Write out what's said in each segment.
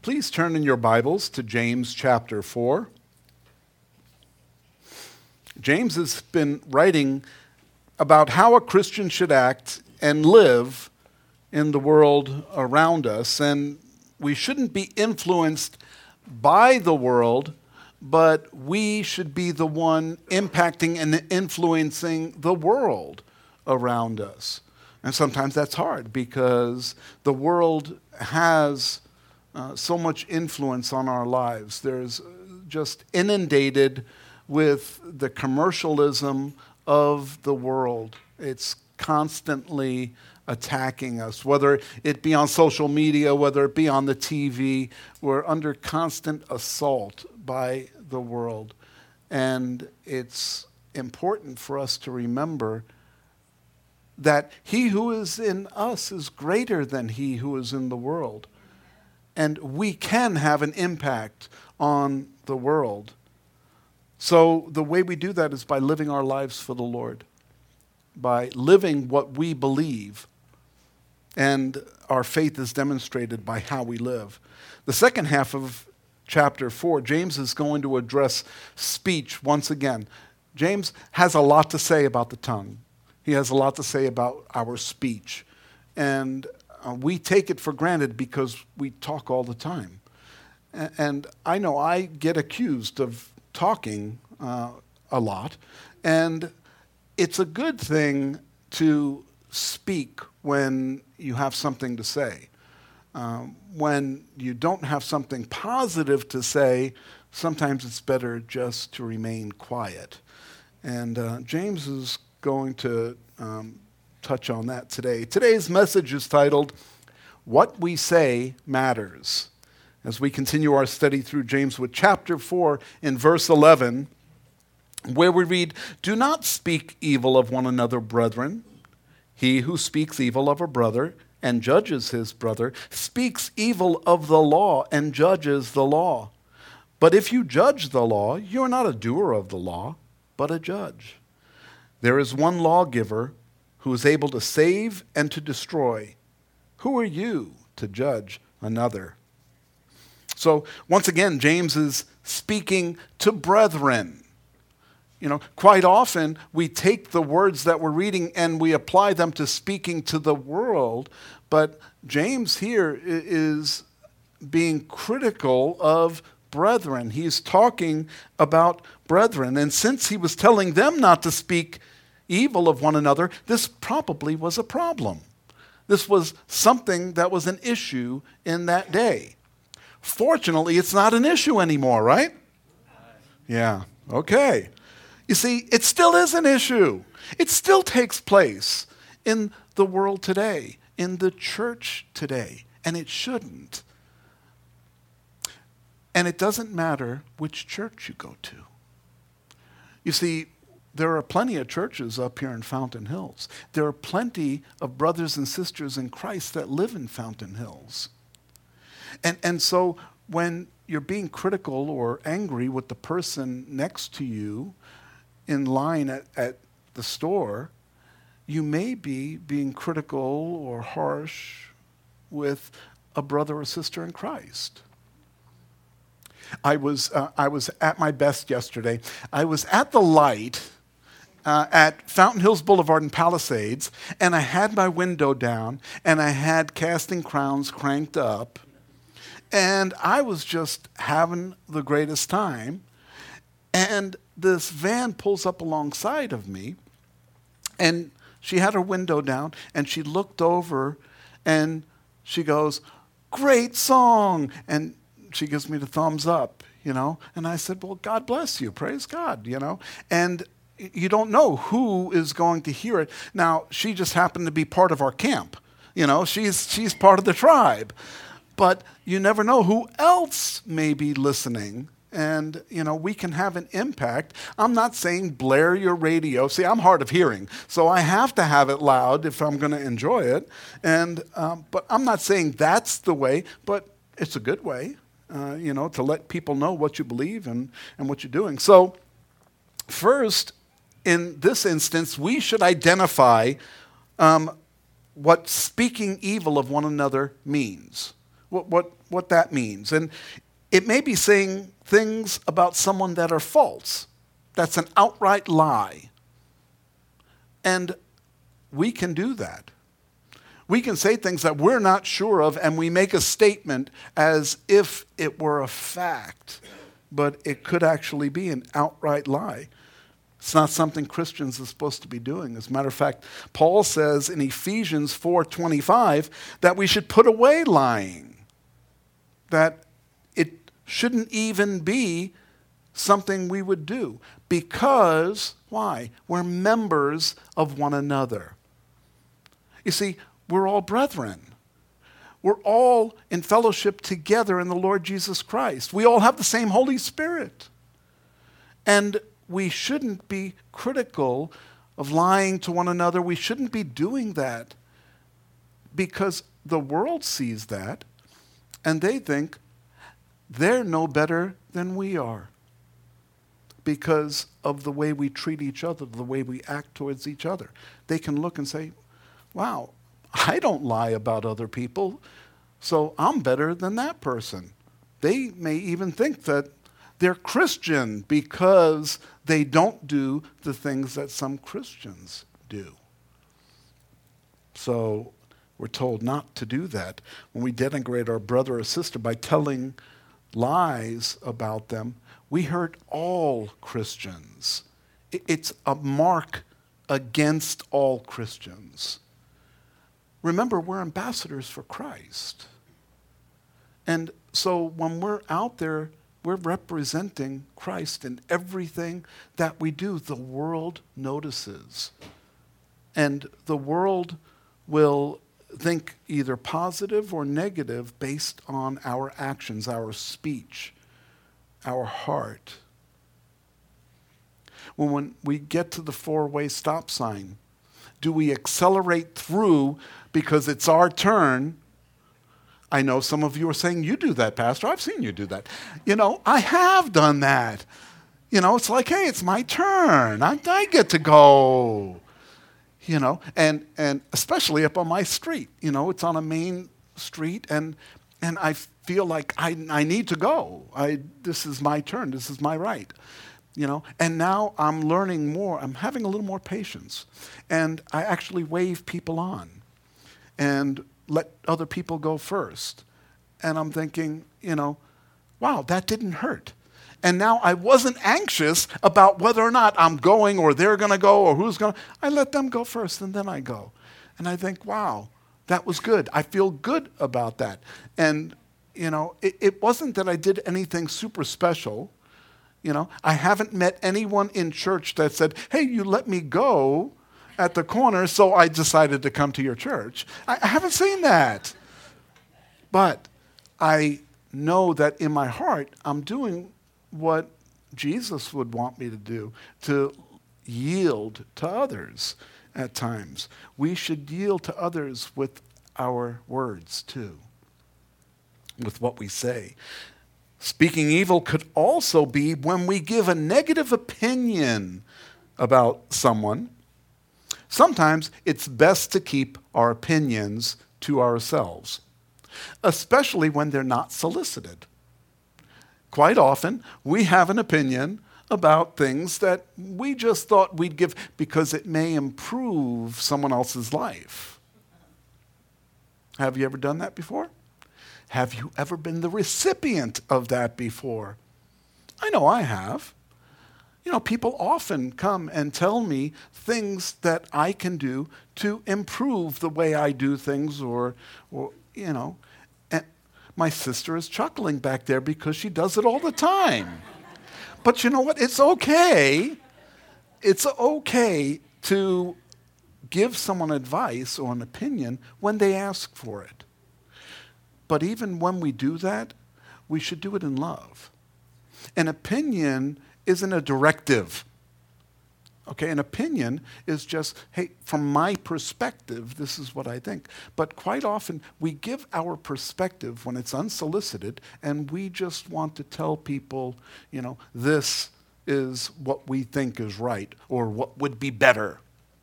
Please turn in your Bibles to James chapter 4. James has been writing about how a Christian should act and live in the world around us. And we shouldn't be influenced by the world, but we should be the one impacting and influencing the world around us. And sometimes that's hard because the world has uh, so much influence on our lives. There's just inundated with the commercialism of the world. It's constantly attacking us, whether it be on social media, whether it be on the TV. We're under constant assault by the world. And it's important for us to remember that he who is in us is greater than he who is in the world. And we can have an impact on the world. So, the way we do that is by living our lives for the Lord, by living what we believe. And our faith is demonstrated by how we live. The second half of chapter 4, James is going to address speech once again. James has a lot to say about the tongue, he has a lot to say about our speech. And uh, we take it for granted because we talk all the time. And I know I get accused of talking uh, a lot. And it's a good thing to speak when you have something to say. Um, when you don't have something positive to say, sometimes it's better just to remain quiet. And uh, James is going to um, touch on that today. Today's message is titled, What We Say Matters as we continue our study through James with chapter 4 in verse 11, where we read, Do not speak evil of one another, brethren. He who speaks evil of a brother and judges his brother speaks evil of the law and judges the law. But if you judge the law, you are not a doer of the law, but a judge. There is one lawgiver who is able to save and to destroy. Who are you to judge another? So, once again, James is speaking to brethren. You know, quite often we take the words that we're reading and we apply them to speaking to the world, but James here is being critical of brethren. He's talking about brethren. And since he was telling them not to speak evil of one another, this probably was a problem. This was something that was an issue in that day. Fortunately, it's not an issue anymore, right? Yeah, okay. You see, it still is an issue. It still takes place in the world today, in the church today, and it shouldn't. And it doesn't matter which church you go to. You see, there are plenty of churches up here in Fountain Hills. There are plenty of brothers and sisters in Christ that live in Fountain Hills. And, and so when you're being critical or angry with the person next to you in line at, at the store, you may be being critical or harsh with a brother or sister in Christ. I was, uh, I was at my best yesterday. I was at the light uh, at Fountain Hills Boulevard and Palisades, and I had my window down, and I had Casting Crowns cranked up, and I was just having the greatest time. And this van pulls up alongside of me, and she had her window down, and she looked over, and she goes, Great song! And she gives me the thumbs up, you know. And I said, Well, God bless you. Praise God, you know. And you don't know who is going to hear it. Now, she just happened to be part of our camp. You know, she's, she's part of the tribe but you never know who else may be listening and you know we can have an impact i'm not saying blare your radio see i'm hard of hearing so i have to have it loud if i'm going to enjoy it and um, but i'm not saying that's the way but it's a good way uh, you know to let people know what you believe and, and what you're doing so first in this instance we should identify um, what speaking evil of one another means what, what, what that means. And it may be saying things about someone that are false. That's an outright lie. And we can do that. We can say things that we're not sure of, and we make a statement as if it were a fact, but it could actually be an outright lie. It's not something Christians are supposed to be doing. As a matter of fact, Paul says in Ephesians 4:25 that we should put away lying. That it shouldn't even be something we would do because why? We're members of one another. You see, we're all brethren. We're all in fellowship together in the Lord Jesus Christ. We all have the same Holy Spirit. And we shouldn't be critical of lying to one another. We shouldn't be doing that because the world sees that and they think they're no better than we are because of the way we treat each other, the way we act towards each other. They can look and say, wow, I don't lie about other people, so I'm better than that person. They may even think that they're Christian because they don't do the things that some Christians do. So we're told not to do that. When we denigrate our brother or sister by telling lies about them, we hurt all Christians. It's a mark against all Christians. Remember, we're ambassadors for Christ. And so when we're out there we're representing Christ in everything that we do. The world notices. And the world will think either positive or negative based on our actions, our speech, our heart. Well, when we get to the four way stop sign, do we accelerate through because it's our turn I know some of you are saying, You do that, Pastor. I've seen you do that. You know, I have done that. You know, it's like, Hey, it's my turn. I, I get to go. You know, and, and especially up on my street. You know, it's on a main street, and, and I feel like I, I need to go. I, this is my turn. This is my right. You know, and now I'm learning more. I'm having a little more patience. And I actually wave people on. And let other people go first. And I'm thinking, you know, wow, that didn't hurt. And now I wasn't anxious about whether or not I'm going or they're going to go or who's going to. I let them go first and then I go. And I think, wow, that was good. I feel good about that. And, you know, it, it wasn't that I did anything super special. You know, I haven't met anyone in church that said, hey, you let me go at the corner, so I decided to come to your church. I, I haven't seen that. But I know that in my heart, I'm doing what Jesus would want me to do to yield to others at times. We should yield to others with our words too, with what we say. Speaking evil could also be when we give a negative opinion about someone Sometimes it's best to keep our opinions to ourselves, especially when they're not solicited. Quite often, we have an opinion about things that we just thought we'd give because it may improve someone else's life. Have you ever done that before? Have you ever been the recipient of that before? I know I have. You know, people often come and tell me things that I can do to improve the way I do things, or, or you know. And my sister is chuckling back there because she does it all the time. but you know what? It's okay. It's okay to give someone advice or an opinion when they ask for it. But even when we do that, we should do it in love. An opinion isn't a directive. Okay, an opinion is just, hey, from my perspective, this is what I think. But quite often, we give our perspective when it's unsolicited, and we just want to tell people, you know, this is what we think is right, or what would be better.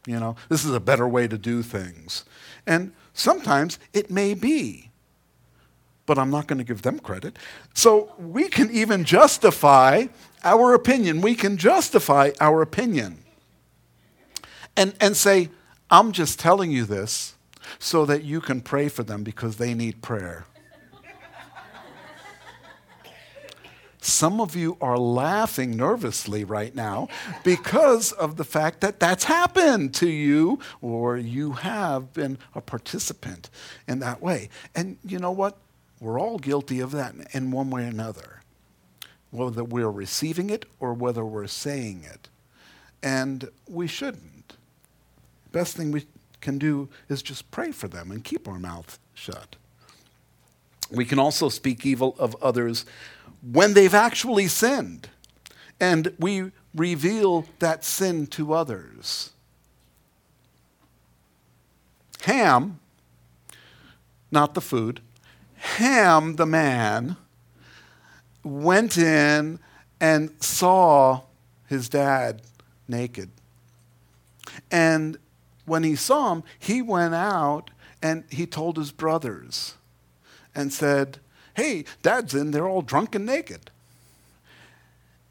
You know, this is a better way to do things. And sometimes it may be. but I'm not going to give them credit. So we can even justify our opinion. We can justify our opinion and, and say, I'm just telling you this so that you can pray for them because they need prayer. Some of you are laughing nervously right now because of the fact that that's happened to you or you have been a participant in that way. And you know what? We're all guilty of that in one way or another, whether we're receiving it or whether we're saying it. And we shouldn't. Best thing we can do is just pray for them and keep our mouth shut. We can also speak evil of others when they've actually sinned, and we reveal that sin to others. Ham, not the food, Ham, the man, went in and saw his dad naked. And when he saw him, he went out and he told his brothers and said, Hey, dad's in there all drunk and naked.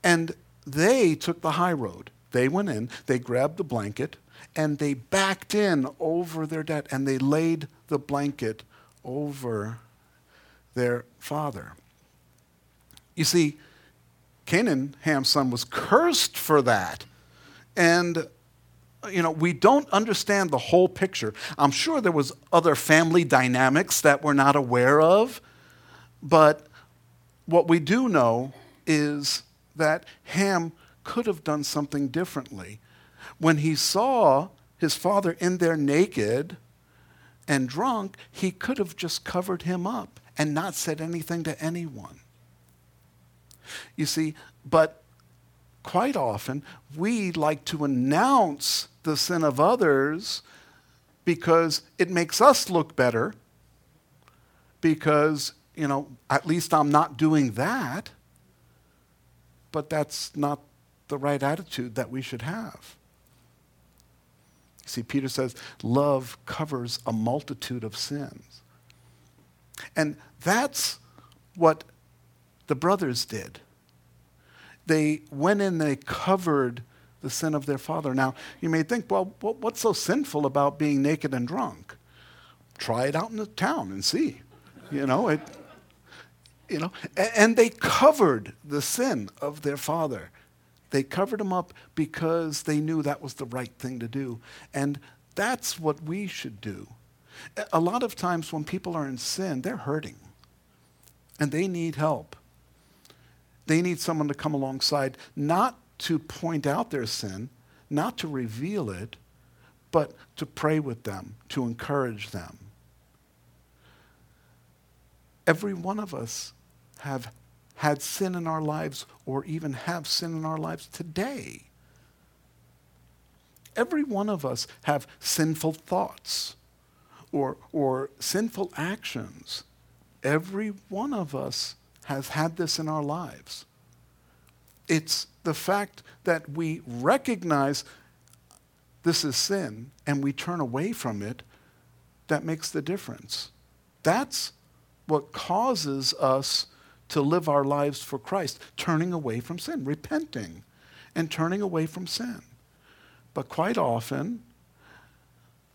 And they took the high road. They went in, they grabbed the blanket, and they backed in over their dad, and they laid the blanket over their father. You see, Canaan, Ham's son, was cursed for that. And you know, we don't understand the whole picture. I'm sure there was other family dynamics that we're not aware of, but what we do know is that Ham could have done something differently. When he saw his father in there naked and drunk, he could have just covered him up and not said anything to anyone. You see, but quite often we like to announce the sin of others because it makes us look better, because, you know, at least I'm not doing that. But that's not the right attitude that we should have. See, Peter says, love covers a multitude of sins. And that's what the brothers did. They went in, they covered the sin of their father. Now, you may think, well, what's so sinful about being naked and drunk? Try it out in the town and see. You know, it, you know, and they covered the sin of their father. They covered him up because they knew that was the right thing to do. And that's what we should do. A lot of times when people are in sin, they're hurting and they need help. They need someone to come alongside, not to point out their sin, not to reveal it, but to pray with them, to encourage them. Every one of us have had sin in our lives or even have sin in our lives today. Every one of us have sinful thoughts or, or sinful actions. Every one of us has had this in our lives. It's the fact that we recognize this is sin and we turn away from it that makes the difference. That's what causes us to live our lives for Christ, turning away from sin, repenting and turning away from sin. But quite often,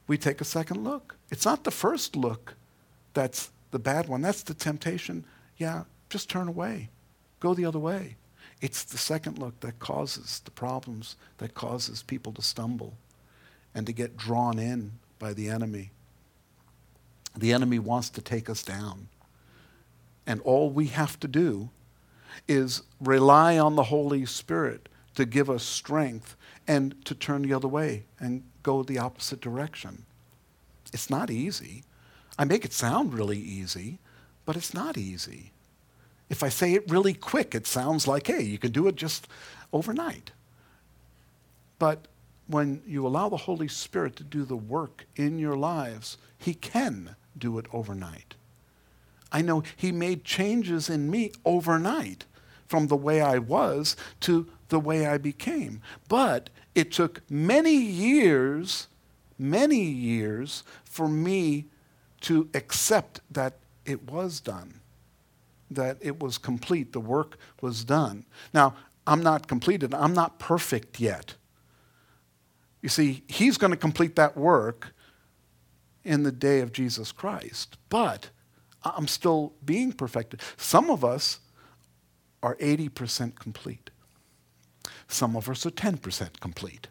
we take a second look. It's not the first look that's the bad one, that's the temptation. Yeah, just turn away, go the other way. It's the second look that causes the problems, that causes people to stumble and to get drawn in by the enemy. The enemy wants to take us down. And all we have to do is rely on the Holy Spirit to give us strength and to turn the other way and go the opposite direction. It's not easy. I make it sound really easy, but it's not easy. If I say it really quick, it sounds like, hey, you can do it just overnight. But when you allow the Holy Spirit to do the work in your lives, He can do it overnight. I know He made changes in me overnight from the way I was to the way I became. But it took many years, many years for me to accept that it was done. That it was complete, the work was done. Now, I'm not completed, I'm not perfect yet. You see, he's going to complete that work in the day of Jesus Christ, but I'm still being perfected. Some of us are 80% complete. Some of us are 10% complete.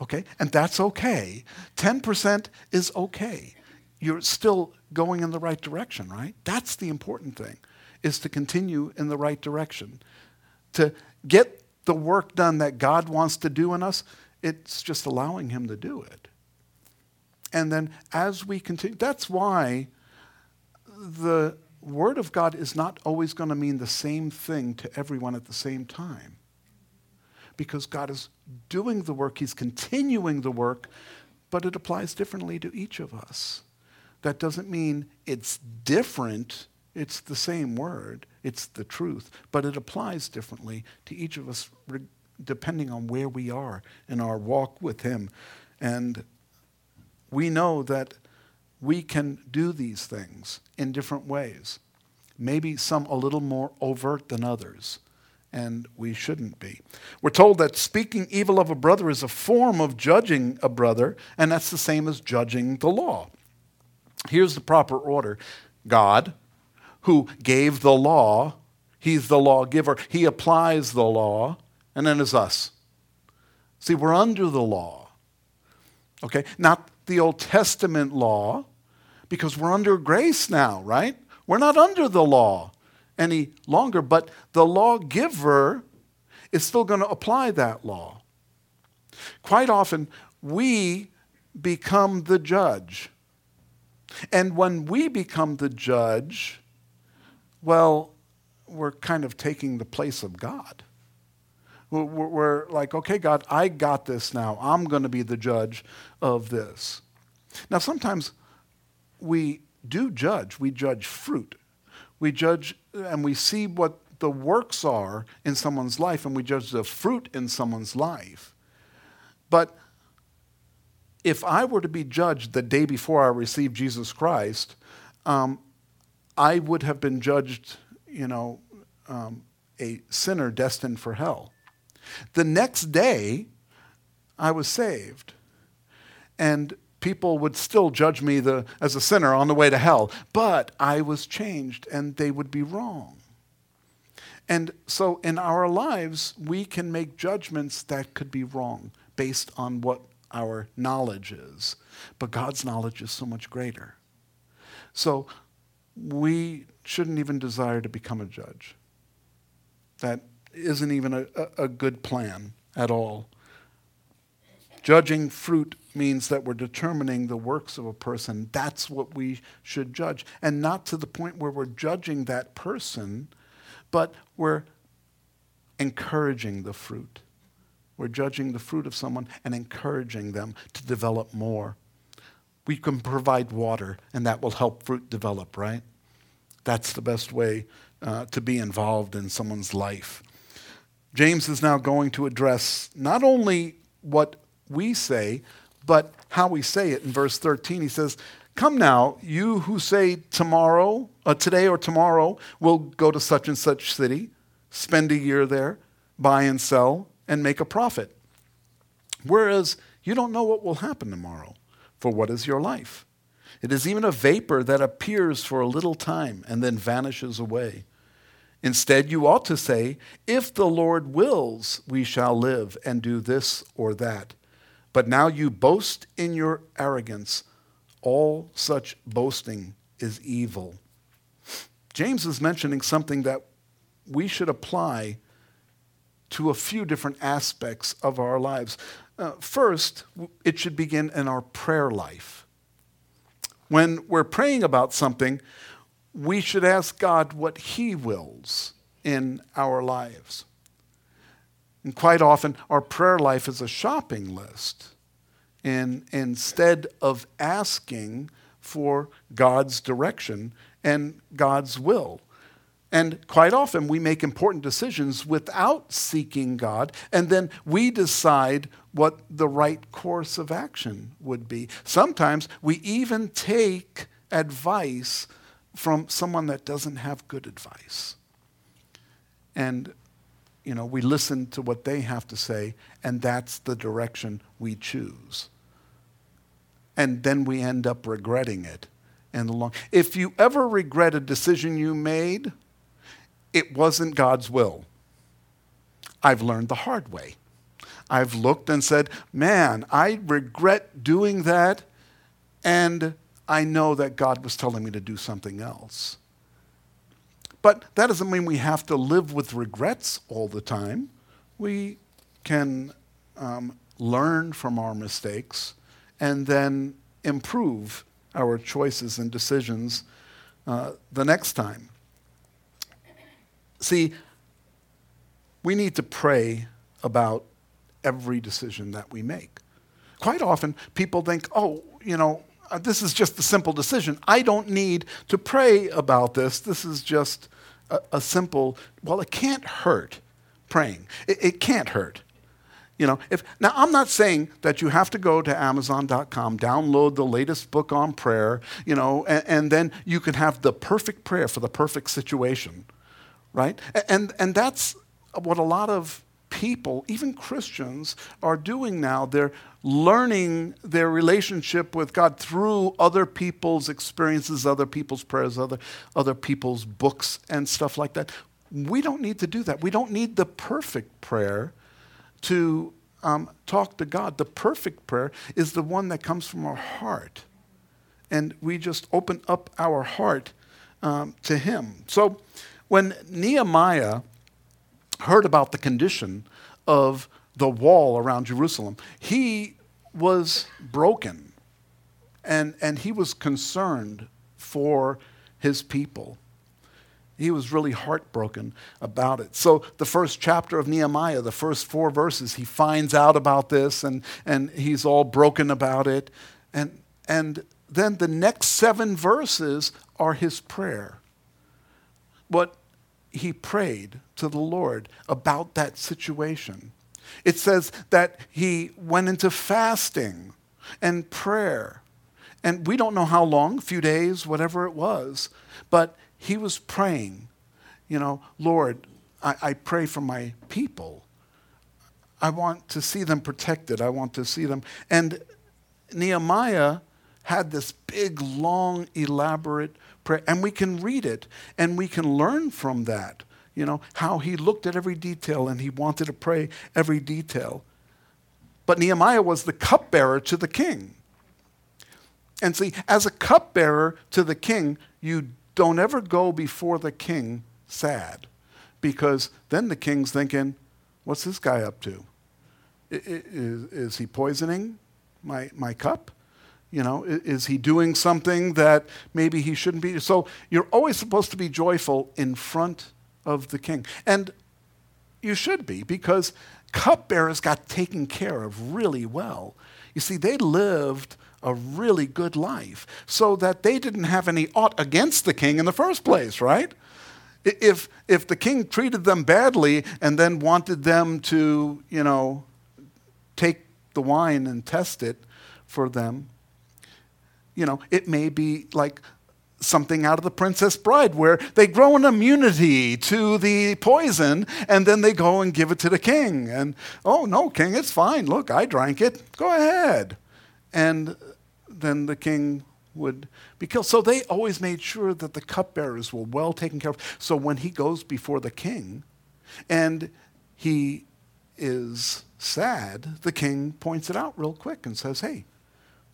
Okay? And that's okay. 10% is okay. You're still going in the right direction, right? That's the important thing, is to continue in the right direction. To get the work done that God wants to do in us, it's just allowing Him to do it. And then as we continue, that's why the Word of God is not always going to mean the same thing to everyone at the same time. Because God is doing the work, He's continuing the work, but it applies differently to each of us. That doesn't mean it's different, it's the same word, it's the truth, but it applies differently to each of us depending on where we are in our walk with Him. And we know that we can do these things in different ways. Maybe some a little more overt than others, and we shouldn't be. We're told that speaking evil of a brother is a form of judging a brother, and that's the same as judging the law. Here's the proper order God, who gave the law, He's the lawgiver, He applies the law, and then is us. See, we're under the law. Okay? Not the Old Testament law, because we're under grace now, right? We're not under the law any longer, but the lawgiver is still going to apply that law. Quite often, we become the judge. And when we become the judge, well, we're kind of taking the place of God. We're, like, okay, God, I got this now. I'm going to be the judge of this. Now, sometimes we do judge. We judge fruit. We judge and we see what the works are in someone's life, and we judge the fruit in someone's life. But if I were to be judged the day before I received Jesus Christ, um, I would have been judged, you know, um, a sinner destined for hell. The next day, I was saved. And people would still judge me the, as a sinner on the way to hell, but I was changed and they would be wrong. And so in our lives, we can make judgments that could be wrong based on what our knowledge is. But God's knowledge is so much greater. So we shouldn't even desire to become a judge. That isn't even a, a, good plan at all. Judging fruit means that we're determining the works of a person. That's what we should judge. And not to the point where we're judging that person, but we're encouraging the fruit. We're judging the fruit of someone and encouraging them to develop more. We can provide water, and that will help fruit develop, right? That's the best way uh, to be involved in someone's life. James is now going to address not only what we say, but how we say it. In verse 13, he says, Come now, you who say tomorrow, uh, today or tomorrow, we'll go to such and such city, spend a year there, buy and sell, and make a profit. Whereas you don't know what will happen tomorrow, for what is your life? It is even a vapor that appears for a little time and then vanishes away. Instead, you ought to say, If the Lord wills, we shall live and do this or that. But now you boast in your arrogance. All such boasting is evil. James is mentioning something that we should apply to a few different aspects of our lives. Uh, first, it should begin in our prayer life. When we're praying about something, we should ask God what He wills in our lives. And quite often, our prayer life is a shopping list. And instead of asking for God's direction and God's will. And quite often we make important decisions without seeking God, and then we decide what the right course of action would be. Sometimes we even take advice from someone that doesn't have good advice. And, you know, we listen to what they have to say, and that's the direction we choose. And then we end up regretting it in the long. If you ever regret a decision you made, it wasn't God's will. I've learned the hard way. I've looked and said, man, I regret doing that, and I know that God was telling me to do something else. But that doesn't mean we have to live with regrets all the time. We can um, learn from our mistakes and then improve our choices and decisions uh, the next time. See, we need to pray about every decision that we make. Quite often, people think, oh, you know, uh, this is just a simple decision. I don't need to pray about this. This is just a, a simple, well, it can't hurt praying. It, it, can't hurt. You know, if now I'm not saying that you have to go to Amazon.com, download the latest book on prayer, you know, and, and then you can have the perfect prayer for the perfect situation, right? And and that's what a lot of people, even Christians, are doing now. They're learning their relationship with God through other people's experiences, other people's prayers, other, other people's books, and stuff like that. We don't need to do that. We don't need the perfect prayer to um, talk to God. The perfect prayer is the one that comes from our heart. And we just open up our heart um, to Him. So when Nehemiah heard about the condition of the wall around Jerusalem, he was broken and, and he was concerned for his people. He was really heartbroken about it. So, the first chapter of Nehemiah, the first four verses, he finds out about this and, and he's all broken about it. And, and then the next seven verses are his prayer. What he prayed to the Lord about that situation. It says that he went into fasting and prayer. And we don't know how long, a few days, whatever it was, but he was praying, you know, Lord, I, I pray for my people. I want to see them protected. I want to see them. And Nehemiah had this big, long, elaborate prayer. And we can read it and we can learn from that, you know, how he looked at every detail and he wanted to pray every detail. But Nehemiah was the cupbearer to the king. And see, as a cupbearer to the king, you don't ever go before the king sad because then the king's thinking, what's this guy up to? Is, is he poisoning my, my cup? You know, is, he doing something that maybe he shouldn't be? So you're always supposed to be joyful in front of the king. And you should be because cupbearers got taken care of really well. You see, they lived a really good life so that they didn't have any ought against the king in the first place, right? If, if the king treated them badly and then wanted them to, you know, take the wine and test it for them, you know, it may be like something out of the Princess Bride where they grow an immunity to the poison and then they go and give it to the king. And, oh, no, king, it's fine. Look, I drank it. Go ahead. And then the king would be killed. So they always made sure that the cupbearers were well taken care of. So when he goes before the king and he is sad, the king points it out real quick and says, Hey,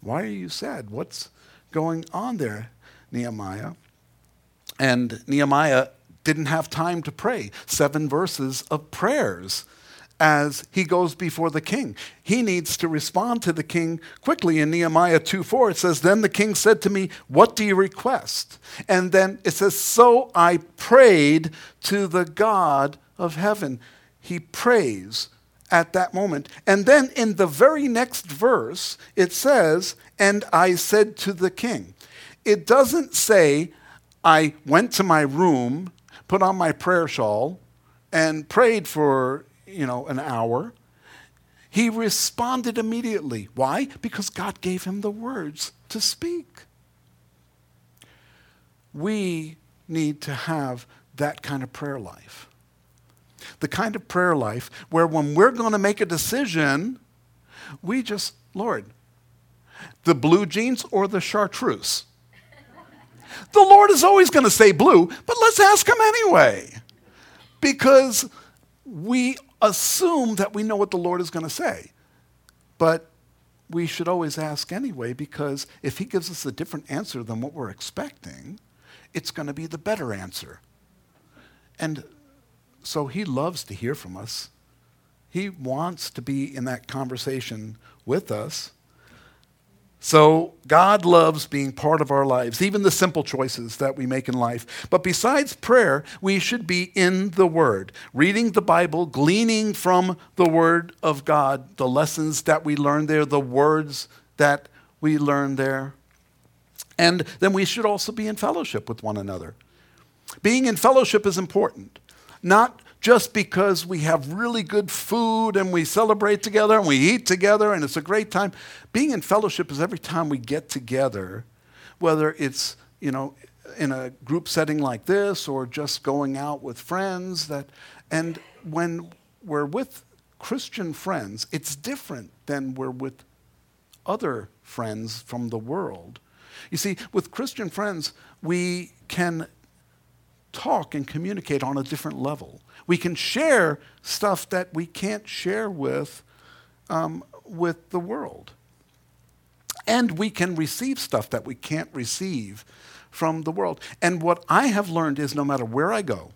why are you sad? What's going on there, Nehemiah? And Nehemiah didn't have time to pray. Seven verses of prayers as he goes before the king. He needs to respond to the king quickly. In Nehemiah 2 4, it says, Then the king said to me, What do you request? And then it says, So I prayed to the God of heaven. He prays at that moment. And then in the very next verse, it says, And I said to the king. It doesn't say, I went to my room, put on my prayer shawl, and prayed for you know, an hour. He responded immediately. Why? Because God gave him the words to speak. we need to have that kind of prayer life. The kind of prayer life where when we're going to make a decision, we just, Lord, the blue jeans or the chartreuse? The Lord is always going to say blue, but let's ask Him anyway. Because we assume that we know what the Lord is going to say. But we should always ask anyway, because if He gives us a different answer than what we're expecting, it's going to be the better answer. And so He loves to hear from us. He wants to be in that conversation with us. So, God loves being part of our lives, even the simple choices that we make in life. But besides prayer, we should be in the Word, reading the Bible, gleaning from the Word of God, the lessons that we learn there, the words that we learn there. And then we should also be in fellowship with one another. Being in fellowship is important, not just because we have really good food and we celebrate together and we eat together and it's a great time. Being in fellowship is every time we get together, whether it's, you know, in a group setting like this or just going out with friends that and when we're with Christian friends, it's different than we're with other friends from the world. You see, with Christian friends, we can talk and communicate on a different level. We can share stuff that we can't share with, um, with the world. And we can receive stuff that we can't receive from the world. And what I have learned is no matter where I go,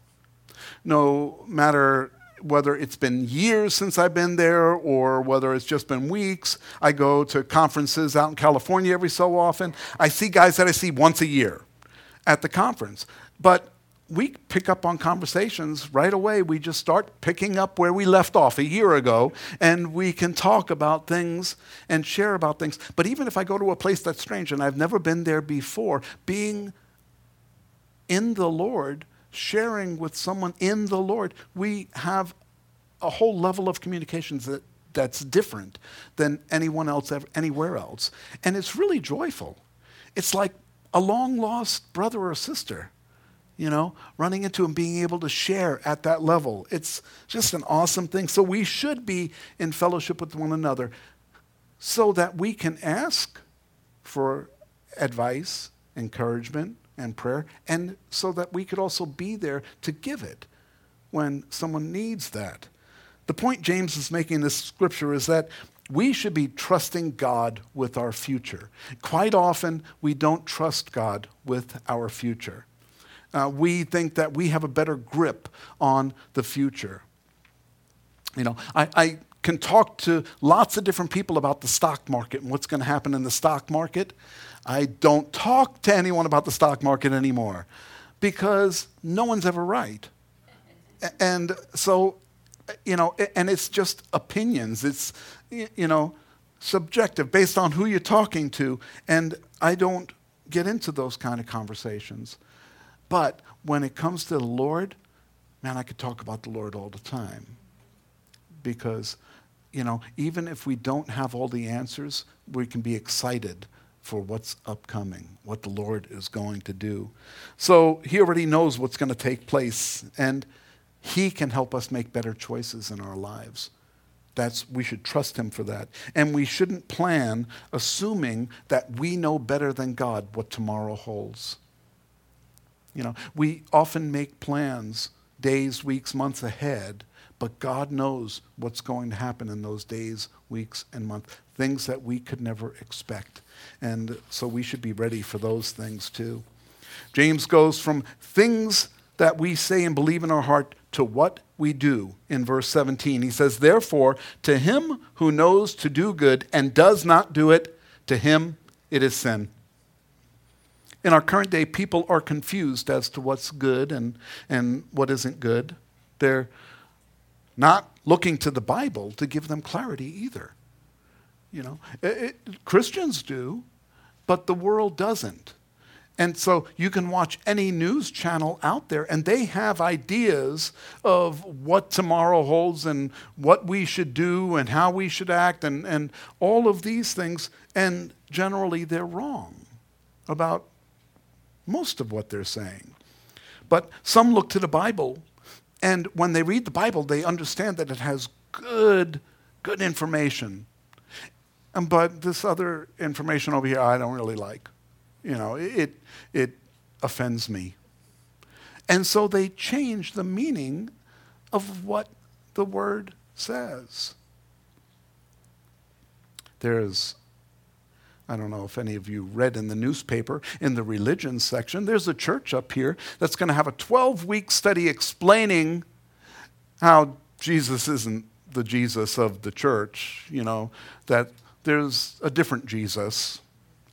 no matter whether it's been years since I've been there or whether it's just been weeks, I go to conferences out in California every so often. I see guys that I see once a year at the conference. But we pick up on conversations right away. We just start picking up where we left off a year ago, and we can talk about things and share about things. But even if I go to a place that's strange and I've never been there before, being in the Lord, sharing with someone in the Lord, we have a whole level of communications that, that's different than anyone else ever, anywhere else. And it's really joyful. It's like a long lost brother or sister you know, running into and being able to share at that level. It's just an awesome thing. So we should be in fellowship with one another so that we can ask for advice, encouragement, and prayer, and so that we could also be there to give it when someone needs that. The point James is making in this scripture is that we should be trusting God with our future. Quite often, we don't trust God with our future uh, we think that we have a better grip on the future. You know, I, I can talk to lots of different people about the stock market and what's going to happen in the stock market. I don't talk to anyone about the stock market anymore because no one's ever right. And so, you know, and it's just opinions. It's, you know, subjective based on who you're talking to. And I don't get into those kind of conversations. But when it comes to the Lord, man, I could talk about the Lord all the time. Because, you know, even if we don't have all the answers, we can be excited for what's upcoming, what the Lord is going to do. So he already knows what's going to take place, and he can help us make better choices in our lives. That's, we should trust him for that. And we shouldn't plan assuming that we know better than God what tomorrow holds. You know, we often make plans days, weeks, months ahead, but God knows what's going to happen in those days, weeks, and months, things that we could never expect. And so we should be ready for those things too. James goes from things that we say and believe in our heart to what we do in verse 17. He says, Therefore, to him who knows to do good and does not do it, to him it is sin. In our current day, people are confused as to what's good and, and what isn't good. They're not looking to the Bible to give them clarity either. You know, it, it, Christians do, but the world doesn't. And so you can watch any news channel out there, and they have ideas of what tomorrow holds and what we should do and how we should act and, and all of these things. And generally, they're wrong about most of what they're saying. But some look to the Bible, and when they read the Bible, they understand that it has good, good information. And, but this other information over here, I don't really like. You know, it, it offends me. And so they change the meaning of what the word says. There's I don't know if any of you read in the newspaper, in the religion section, there's a church up here that's going to have a 12 week study explaining how Jesus isn't the Jesus of the church, you know, that there's a different Jesus,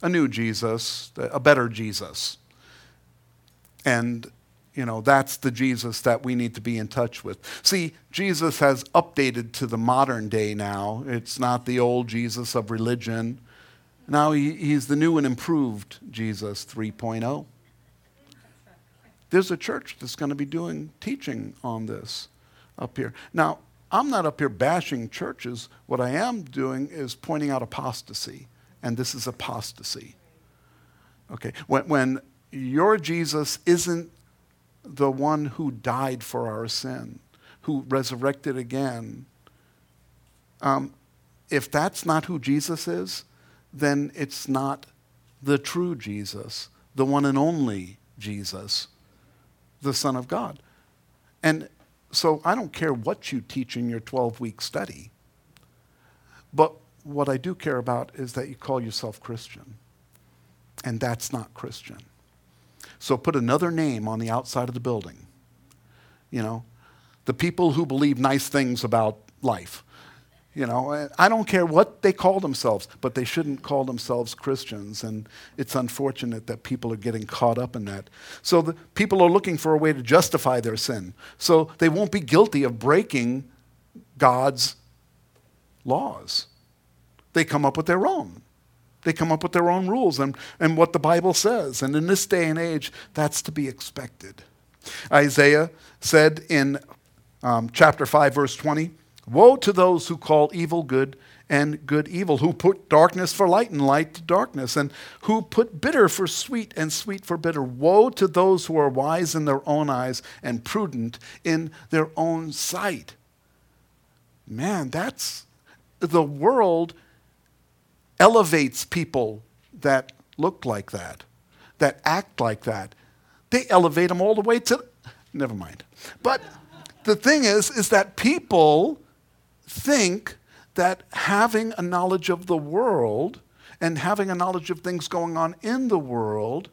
a new Jesus, a better Jesus. And, you know, that's the Jesus that we need to be in touch with. See, Jesus has updated to the modern day now. It's not the old Jesus of religion now he, he's the new and improved Jesus 3.0. There's a church that's going to be doing teaching on this up here. Now, I'm not up here bashing churches. What I am doing is pointing out apostasy, and this is apostasy. Okay, when, when your Jesus isn't the one who died for our sin, who resurrected again, um, if that's not who Jesus is, then it's not the true Jesus, the one and only Jesus, the Son of God. And so I don't care what you teach in your 12 week study, but what I do care about is that you call yourself Christian. And that's not Christian. So put another name on the outside of the building. You know, the people who believe nice things about life. You know, I don't care what they call themselves, but they shouldn't call themselves Christians. And it's unfortunate that people are getting caught up in that. So people are looking for a way to justify their sin. So they won't be guilty of breaking God's laws. They come up with their own. They come up with their own rules and, and what the Bible says. And in this day and age, that's to be expected. Isaiah said in um, chapter 5, verse 20, Woe to those who call evil good and good evil, who put darkness for light and light to darkness, and who put bitter for sweet and sweet for bitter. Woe to those who are wise in their own eyes and prudent in their own sight. Man, that's the world elevates people that look like that, that act like that. They elevate them all the way to, never mind. But the thing is, is that people think that having a knowledge of the world and having a knowledge of things going on in the world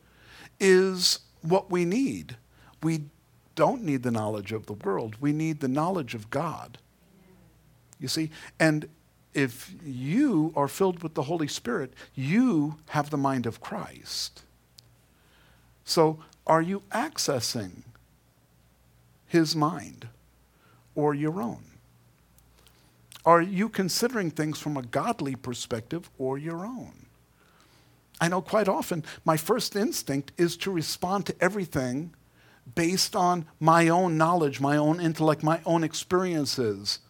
is what we need. We don't need the knowledge of the world, we need the knowledge of God. You see? And if you are filled with the Holy Spirit, you have the mind of Christ. So, are you accessing his mind or your own? Are you considering things from a godly perspective or your own? I know quite often my first instinct is to respond to everything based on my own knowledge, my own intellect, my own experiences.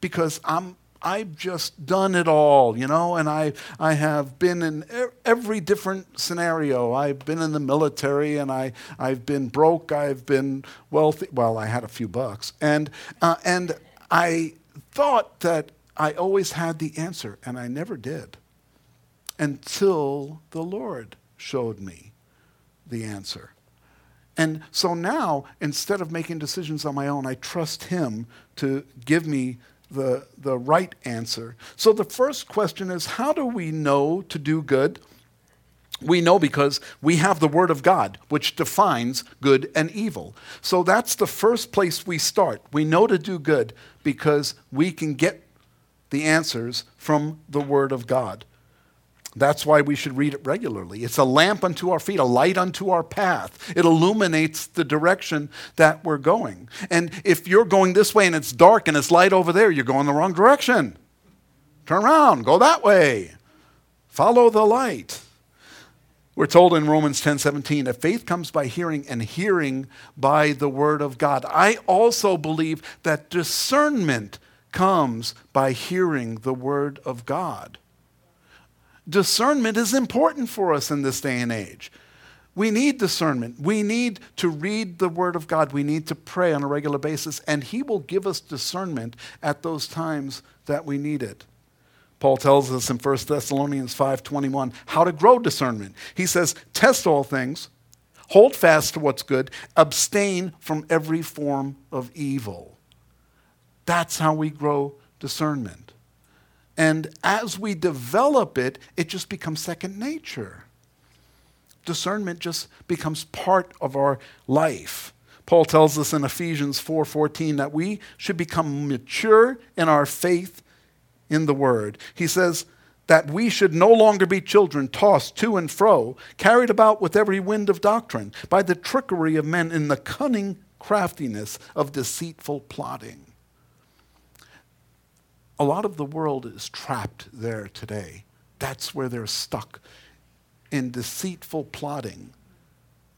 Because I'm, I've just done it all, you know, and I, I have been in every different scenario. I've been in the military and I, I've been broke, I've been wealthy. Well, I had a few bucks. And, uh, and I, thought that I always had the answer, and I never did until the Lord showed me the answer. And so now, instead of making decisions on my own, I trust Him to give me the, the right answer. So the first question is how do we know to do good? We know because we have the Word of God, which defines good and evil. So that's the first place we start. We know to do good because we can get the answers from the Word of God. That's why we should read it regularly. It's a lamp unto our feet, a light unto our path. It illuminates the direction that we're going. And if you're going this way and it's dark and it's light over there, you're going the wrong direction. Turn around, go that way. Follow the light. We're told in Romans 10 17 that faith comes by hearing and hearing by the word of God. I also believe that discernment comes by hearing the word of God. Discernment is important for us in this day and age. We need discernment. We need to read the Word of God. We need to pray on a regular basis, and He will give us discernment at those times that we need it. Paul tells us in 1 Thessalonians 5:21 how to grow discernment. He says, "Test all things, hold fast to what's good, abstain from every form of evil." That's how we grow discernment. And as we develop it, it just becomes second nature. Discernment just becomes part of our life. Paul tells us in Ephesians 4:14 that we should become mature in our faith in the word. He says that we should no longer be children tossed to and fro, carried about with every wind of doctrine, by the trickery of men in the cunning craftiness of deceitful plotting. A lot of the world is trapped there today. That's where they're stuck in deceitful plotting.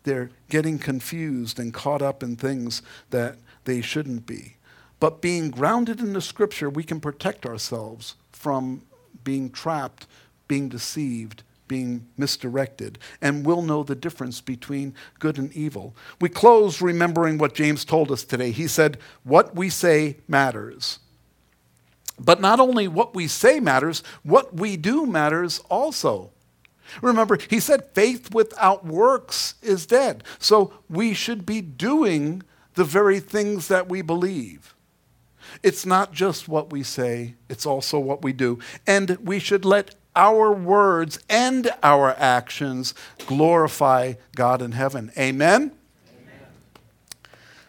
They're getting confused and caught up in things that they shouldn't be. But being grounded in the scripture, we can protect ourselves from being trapped, being deceived, being misdirected, and we'll know the difference between good and evil. We close remembering what James told us today. He said, What we say matters. But not only what we say matters, what we do matters also. Remember, he said faith without works is dead. So we should be doing the very things that we believe. It's not just what we say, it's also what we do. And we should let our words and our actions glorify God in heaven. Amen?